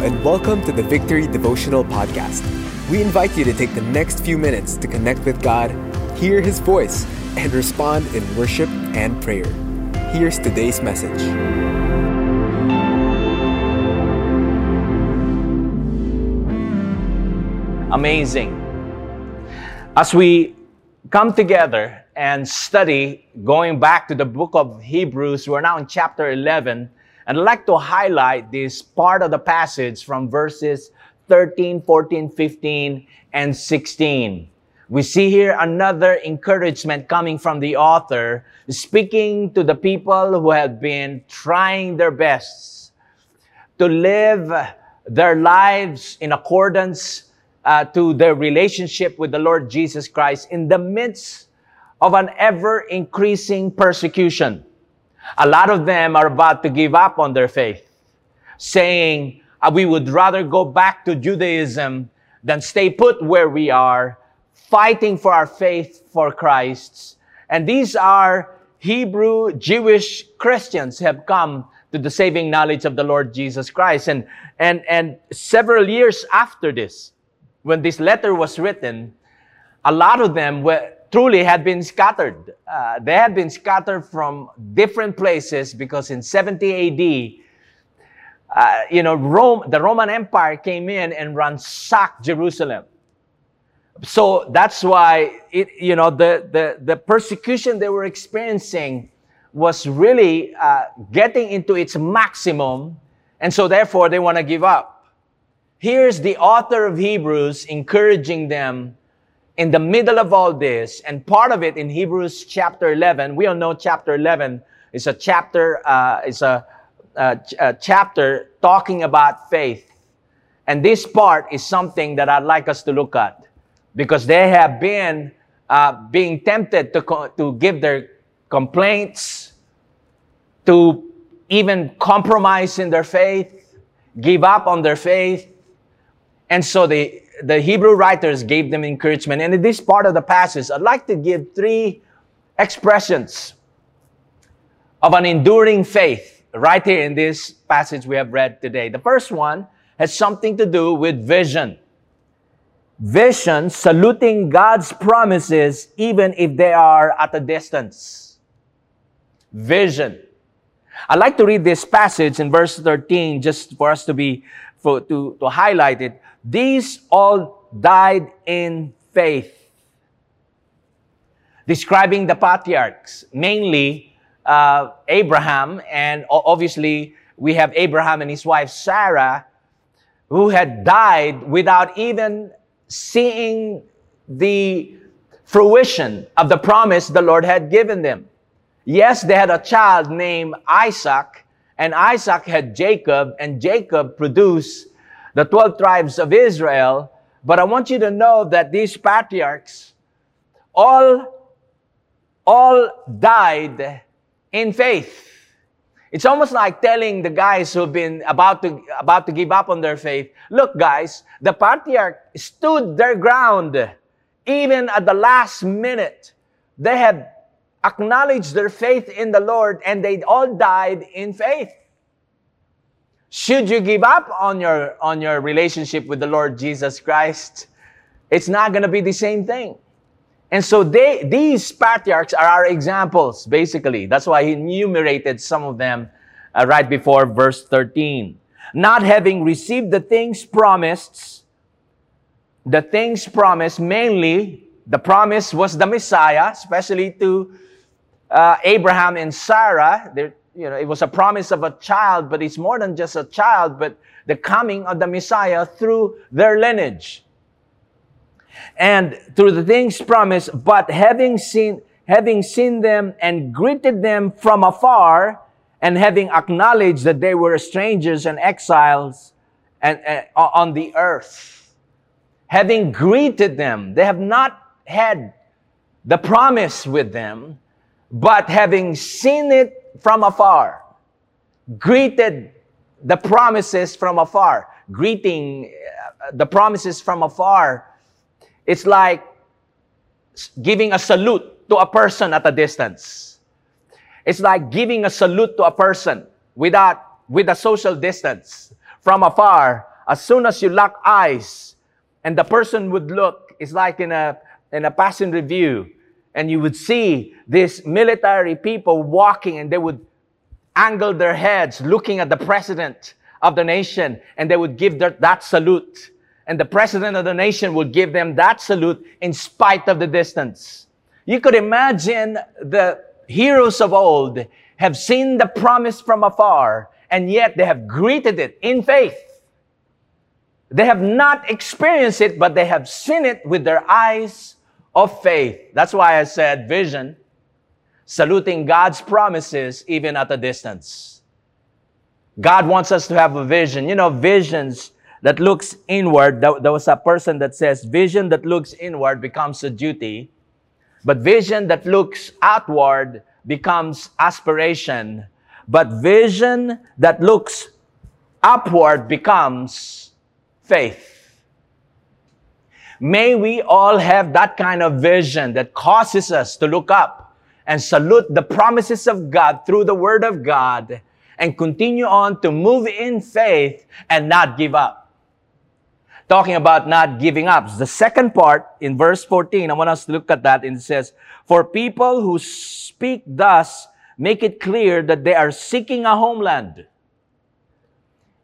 and welcome to the Victory Devotional Podcast. We invite you to take the next few minutes to connect with God, hear His voice, and respond in worship and prayer. Here's today's message. Amazing. As we come together and study going back to the book of Hebrews, we're now in chapter 11 and I'd like to highlight this part of the passage from verses 13, 14, 15, and 16. We see here another encouragement coming from the author, speaking to the people who have been trying their best to live their lives in accordance uh, to their relationship with the Lord Jesus Christ in the midst of an ever increasing persecution. A lot of them are about to give up on their faith, saying, uh, we would rather go back to Judaism than stay put where we are, fighting for our faith for Christ. And these are Hebrew Jewish Christians have come to the saving knowledge of the Lord Jesus Christ. And, and, and several years after this, when this letter was written, a lot of them were, truly had been scattered. Uh, they had been scattered from different places because in 70 AD, uh, you know, Rome, the Roman Empire came in and ransacked Jerusalem. So that's why it, you know, the, the, the persecution they were experiencing was really uh, getting into its maximum. And so therefore they want to give up. Here's the author of Hebrews encouraging them in the middle of all this, and part of it in Hebrews chapter 11, we all know chapter 11 is a chapter, uh, is a, a, a chapter talking about faith. And this part is something that I'd like us to look at because they have been uh, being tempted to, co- to give their complaints, to even compromise in their faith, give up on their faith. And so they, the Hebrew writers gave them encouragement. And in this part of the passage, I'd like to give three expressions of an enduring faith right here in this passage we have read today. The first one has something to do with vision. Vision, saluting God's promises even if they are at a distance. Vision. I'd like to read this passage in verse 13 just for us to be, for, to, to highlight it. These all died in faith. Describing the patriarchs, mainly uh, Abraham, and obviously we have Abraham and his wife Sarah, who had died without even seeing the fruition of the promise the Lord had given them. Yes, they had a child named Isaac, and Isaac had Jacob, and Jacob produced the 12 tribes of Israel. But I want you to know that these patriarchs all, all died in faith. It's almost like telling the guys who've been about to, about to give up on their faith, look guys, the patriarch stood their ground. Even at the last minute, they had acknowledged their faith in the Lord and they all died in faith. Should you give up on your, on your relationship with the Lord Jesus Christ, it's not going to be the same thing. And so they, these patriarchs are our examples, basically. That's why he enumerated some of them uh, right before verse 13. Not having received the things promised, the things promised, mainly the promise was the Messiah, especially to uh, Abraham and Sarah. You know, it was a promise of a child, but it's more than just a child, but the coming of the Messiah through their lineage. And through the things promised, but having seen, having seen them and greeted them from afar, and having acknowledged that they were strangers and exiles and, uh, on the earth, having greeted them, they have not had the promise with them, but having seen it from afar, greeted the promises from afar, greeting uh, the promises from afar. It's like giving a salute to a person at a distance. It's like giving a salute to a person without, with a social distance from afar. as soon as you lock eyes and the person would look, it's like in a, in a passing review, and you would see these military people walking and they would angle their heads looking at the president of the nation and they would give their, that salute. And the president of the nation would give them that salute in spite of the distance. You could imagine the heroes of old have seen the promise from afar and yet they have greeted it in faith. They have not experienced it, but they have seen it with their eyes of faith. That's why I said vision, saluting God's promises even at a distance. God wants us to have a vision. You know, visions that looks inward. There was a person that says vision that looks inward becomes a duty, but vision that looks outward becomes aspiration. But vision that looks upward becomes faith. May we all have that kind of vision that causes us to look up and salute the promises of God through the Word of God and continue on to move in faith and not give up. Talking about not giving up. The second part in verse 14, I want us to look at that and it says, For people who speak thus make it clear that they are seeking a homeland.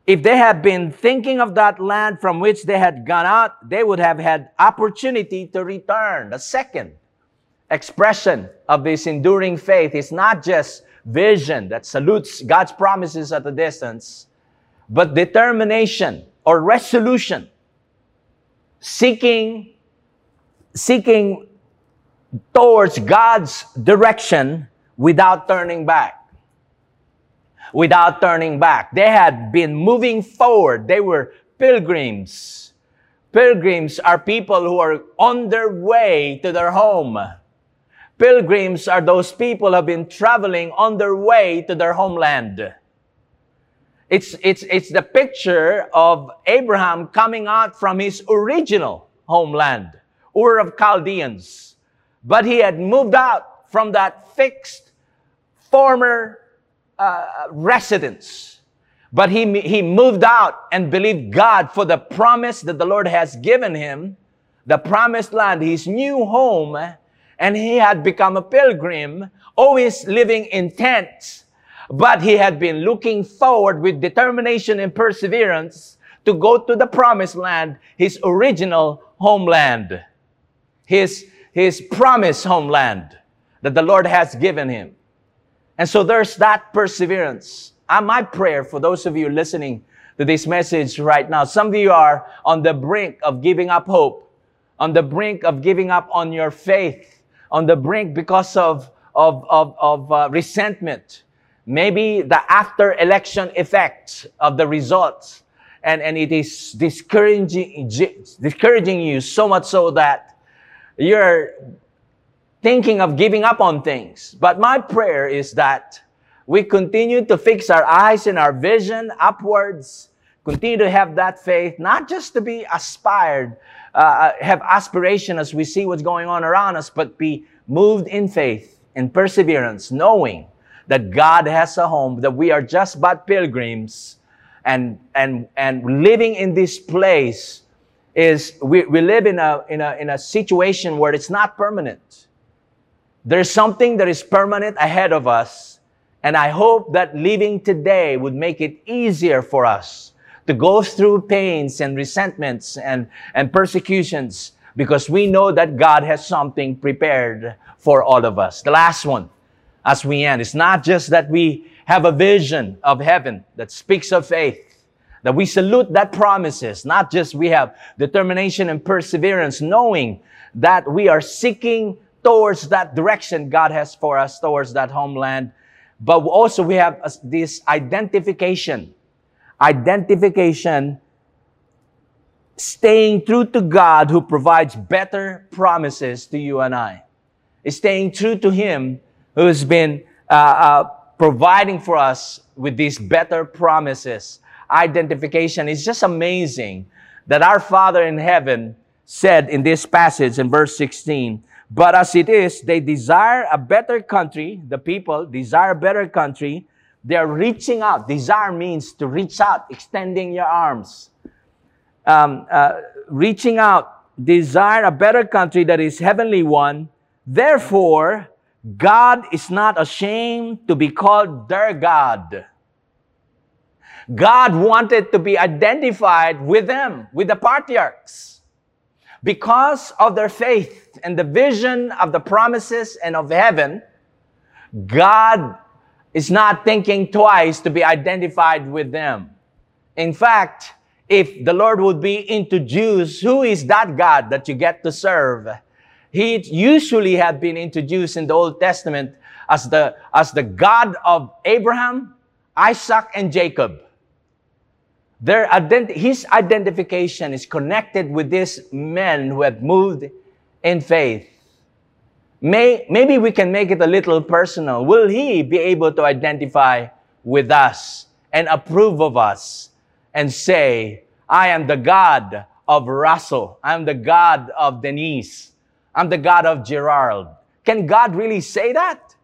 If they had been thinking of that land from which they had gone out, they would have had opportunity to return. The second expression of this enduring faith is not just vision that salutes God's promises at a distance, but determination or resolution, seeking, seeking towards God's direction without turning back. Without turning back. They had been moving forward. They were pilgrims. Pilgrims are people who are on their way to their home. Pilgrims are those people who have been traveling on their way to their homeland. It's, it's, it's the picture of Abraham coming out from his original homeland, Ur of Chaldeans. But he had moved out from that fixed former uh, residence. But he, he moved out and believed God for the promise that the Lord has given him, the promised land, his new home, and he had become a pilgrim, always living in tents. But he had been looking forward with determination and perseverance to go to the promised land, his original homeland, his, his promised homeland that the Lord has given him. And so there's that perseverance. And my prayer for those of you listening to this message right now, some of you are on the brink of giving up hope, on the brink of giving up on your faith, on the brink because of, of, of, of uh, resentment, maybe the after election effect of the results. And, and it is discouraging, discouraging you so much so that you're thinking of giving up on things. But my prayer is that we continue to fix our eyes and our vision upwards, continue to have that faith, not just to be aspired, uh, uh, have aspiration as we see what's going on around us, but be moved in faith and perseverance, knowing that God has a home, that we are just but pilgrims, and and and living in this place is we, we live in a in a in a situation where it's not permanent. There's something that is permanent ahead of us. And I hope that living today would make it easier for us to go through pains and resentments and, and persecutions because we know that God has something prepared for all of us. The last one, as we end, it's not just that we have a vision of heaven that speaks of faith, that we salute that promises, not just we have determination and perseverance, knowing that we are seeking towards that direction God has for us, towards that homeland. But also we have this identification. Identification, staying true to God who provides better promises to you and I. Staying true to Him who has been uh, uh, providing for us with these better promises. Identification is just amazing that our Father in heaven said in this passage in verse 16, but as it is, they desire a better country. The people desire a better country. They're reaching out. Desire means to reach out, extending your arms. um, uh, reaching out, desire a better country that is heavenly one. Therefore, God is not ashamed to be called their God. God wanted to be identified with them, with the patriarchs, because of their faith and the vision of the promises and of heaven. God is not thinking twice to be identified with them. In fact, if the Lord would be introduced, who is that God that you get to serve? He usually had been introduced in the Old Testament as the, as the God of Abraham, Isaac, and Jacob. Their ident- his identification is connected with these men who had moved in faith. May, maybe we can make it a little personal. Will he be able to identify with us and approve of us and say, I am the God of Russell. I'm the God of Denise. I'm the God of Gerard. Can God really say that?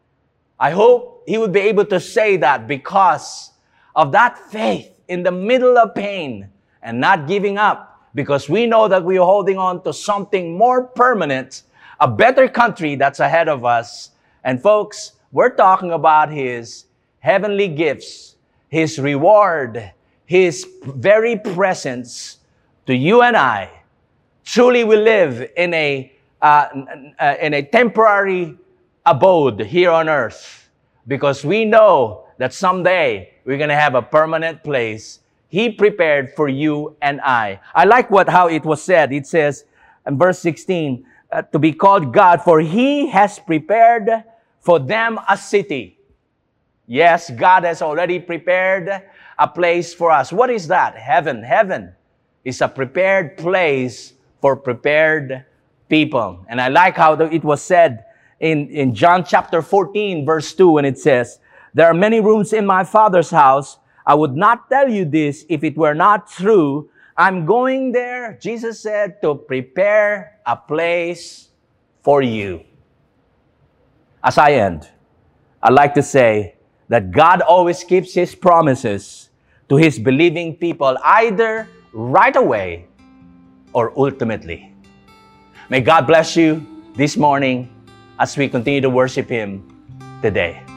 I hope he would be able to say that because of that faith in the middle of pain and not giving up because we know that we're holding on to something more permanent, a better country that's ahead of us. And folks, we're talking about his heavenly gifts, his reward, his very presence to you and I. Truly, we live in a, uh, uh, in a temporary abode here on earth because we know that someday we're going to have a permanent place he prepared for you and I. I like what how it was said. It says in verse 16, uh, to be called God, for he has prepared for them a city. Yes, God has already prepared a place for us. What is that? Heaven. Heaven is a prepared place for prepared people. And I like how it was said in, in John chapter 14, verse 2, when it says, There are many rooms in my Father's house. I would not tell you this if it were not true. I'm going there, Jesus said, to prepare a place for you. As I end, I'd like to say that God always keeps His promises to his believing people either right away or ultimately. May God bless you this morning as we continue to worship him today.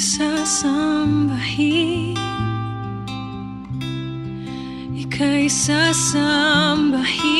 Sasambahin Ika'y sasambahin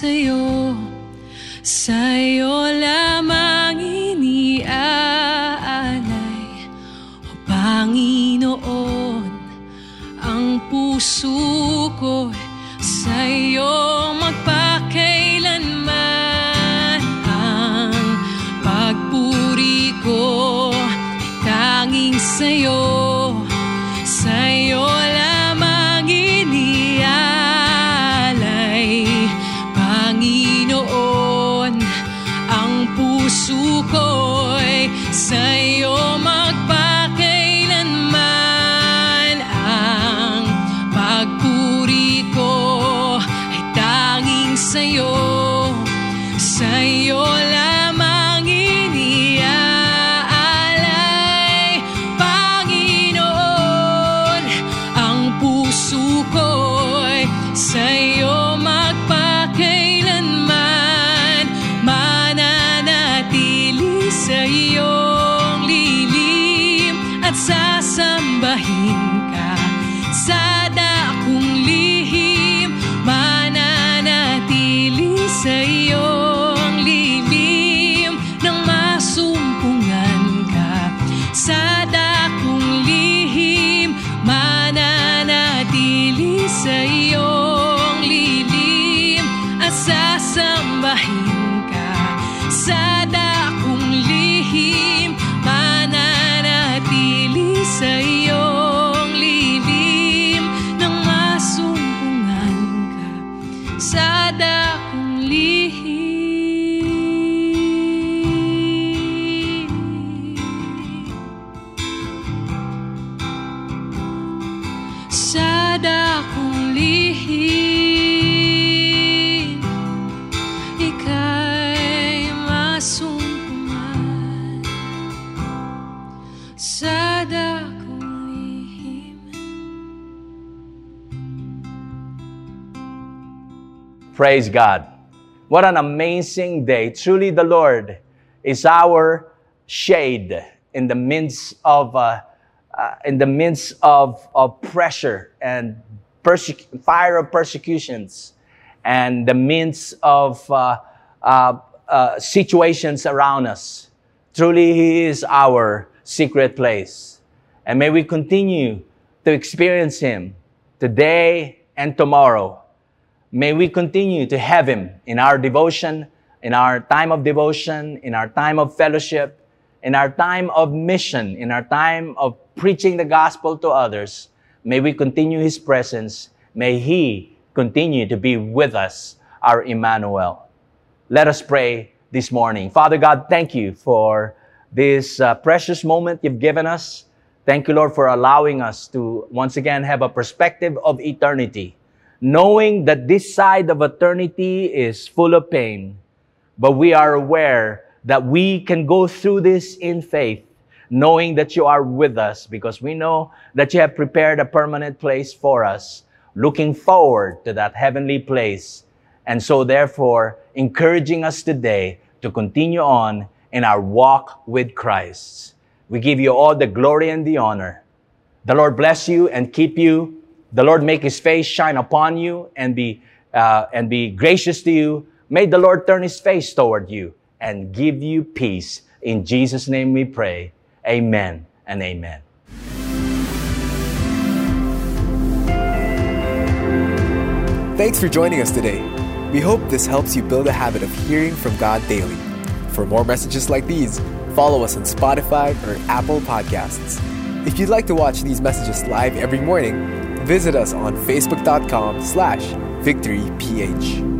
sa'yo. Sa'yo Praise God. What an amazing day. Truly, the Lord is our shade in the midst of, uh, uh, in the midst of, of pressure and fire of persecutions and the midst of uh, uh, uh, situations around us. Truly, He is our secret place. And may we continue to experience Him today and tomorrow. May we continue to have Him in our devotion, in our time of devotion, in our time of fellowship, in our time of mission, in our time of preaching the gospel to others. May we continue His presence. May He continue to be with us, our Emmanuel. Let us pray this morning. Father God, thank you for this uh, precious moment you've given us. Thank you, Lord, for allowing us to once again have a perspective of eternity, knowing that this side of eternity is full of pain, but we are aware that we can go through this in faith, knowing that you are with us because we know that you have prepared a permanent place for us, looking forward to that heavenly place. And so, therefore, encouraging us today to continue on in our walk with Christ. We give you all the glory and the honor. The Lord bless you and keep you. The Lord make his face shine upon you and be, uh, and be gracious to you. May the Lord turn his face toward you and give you peace. In Jesus' name we pray. Amen and amen. Thanks for joining us today. We hope this helps you build a habit of hearing from God daily. For more messages like these, follow us on Spotify or Apple Podcasts. If you'd like to watch these messages live every morning, visit us on facebook.com slash victoryph.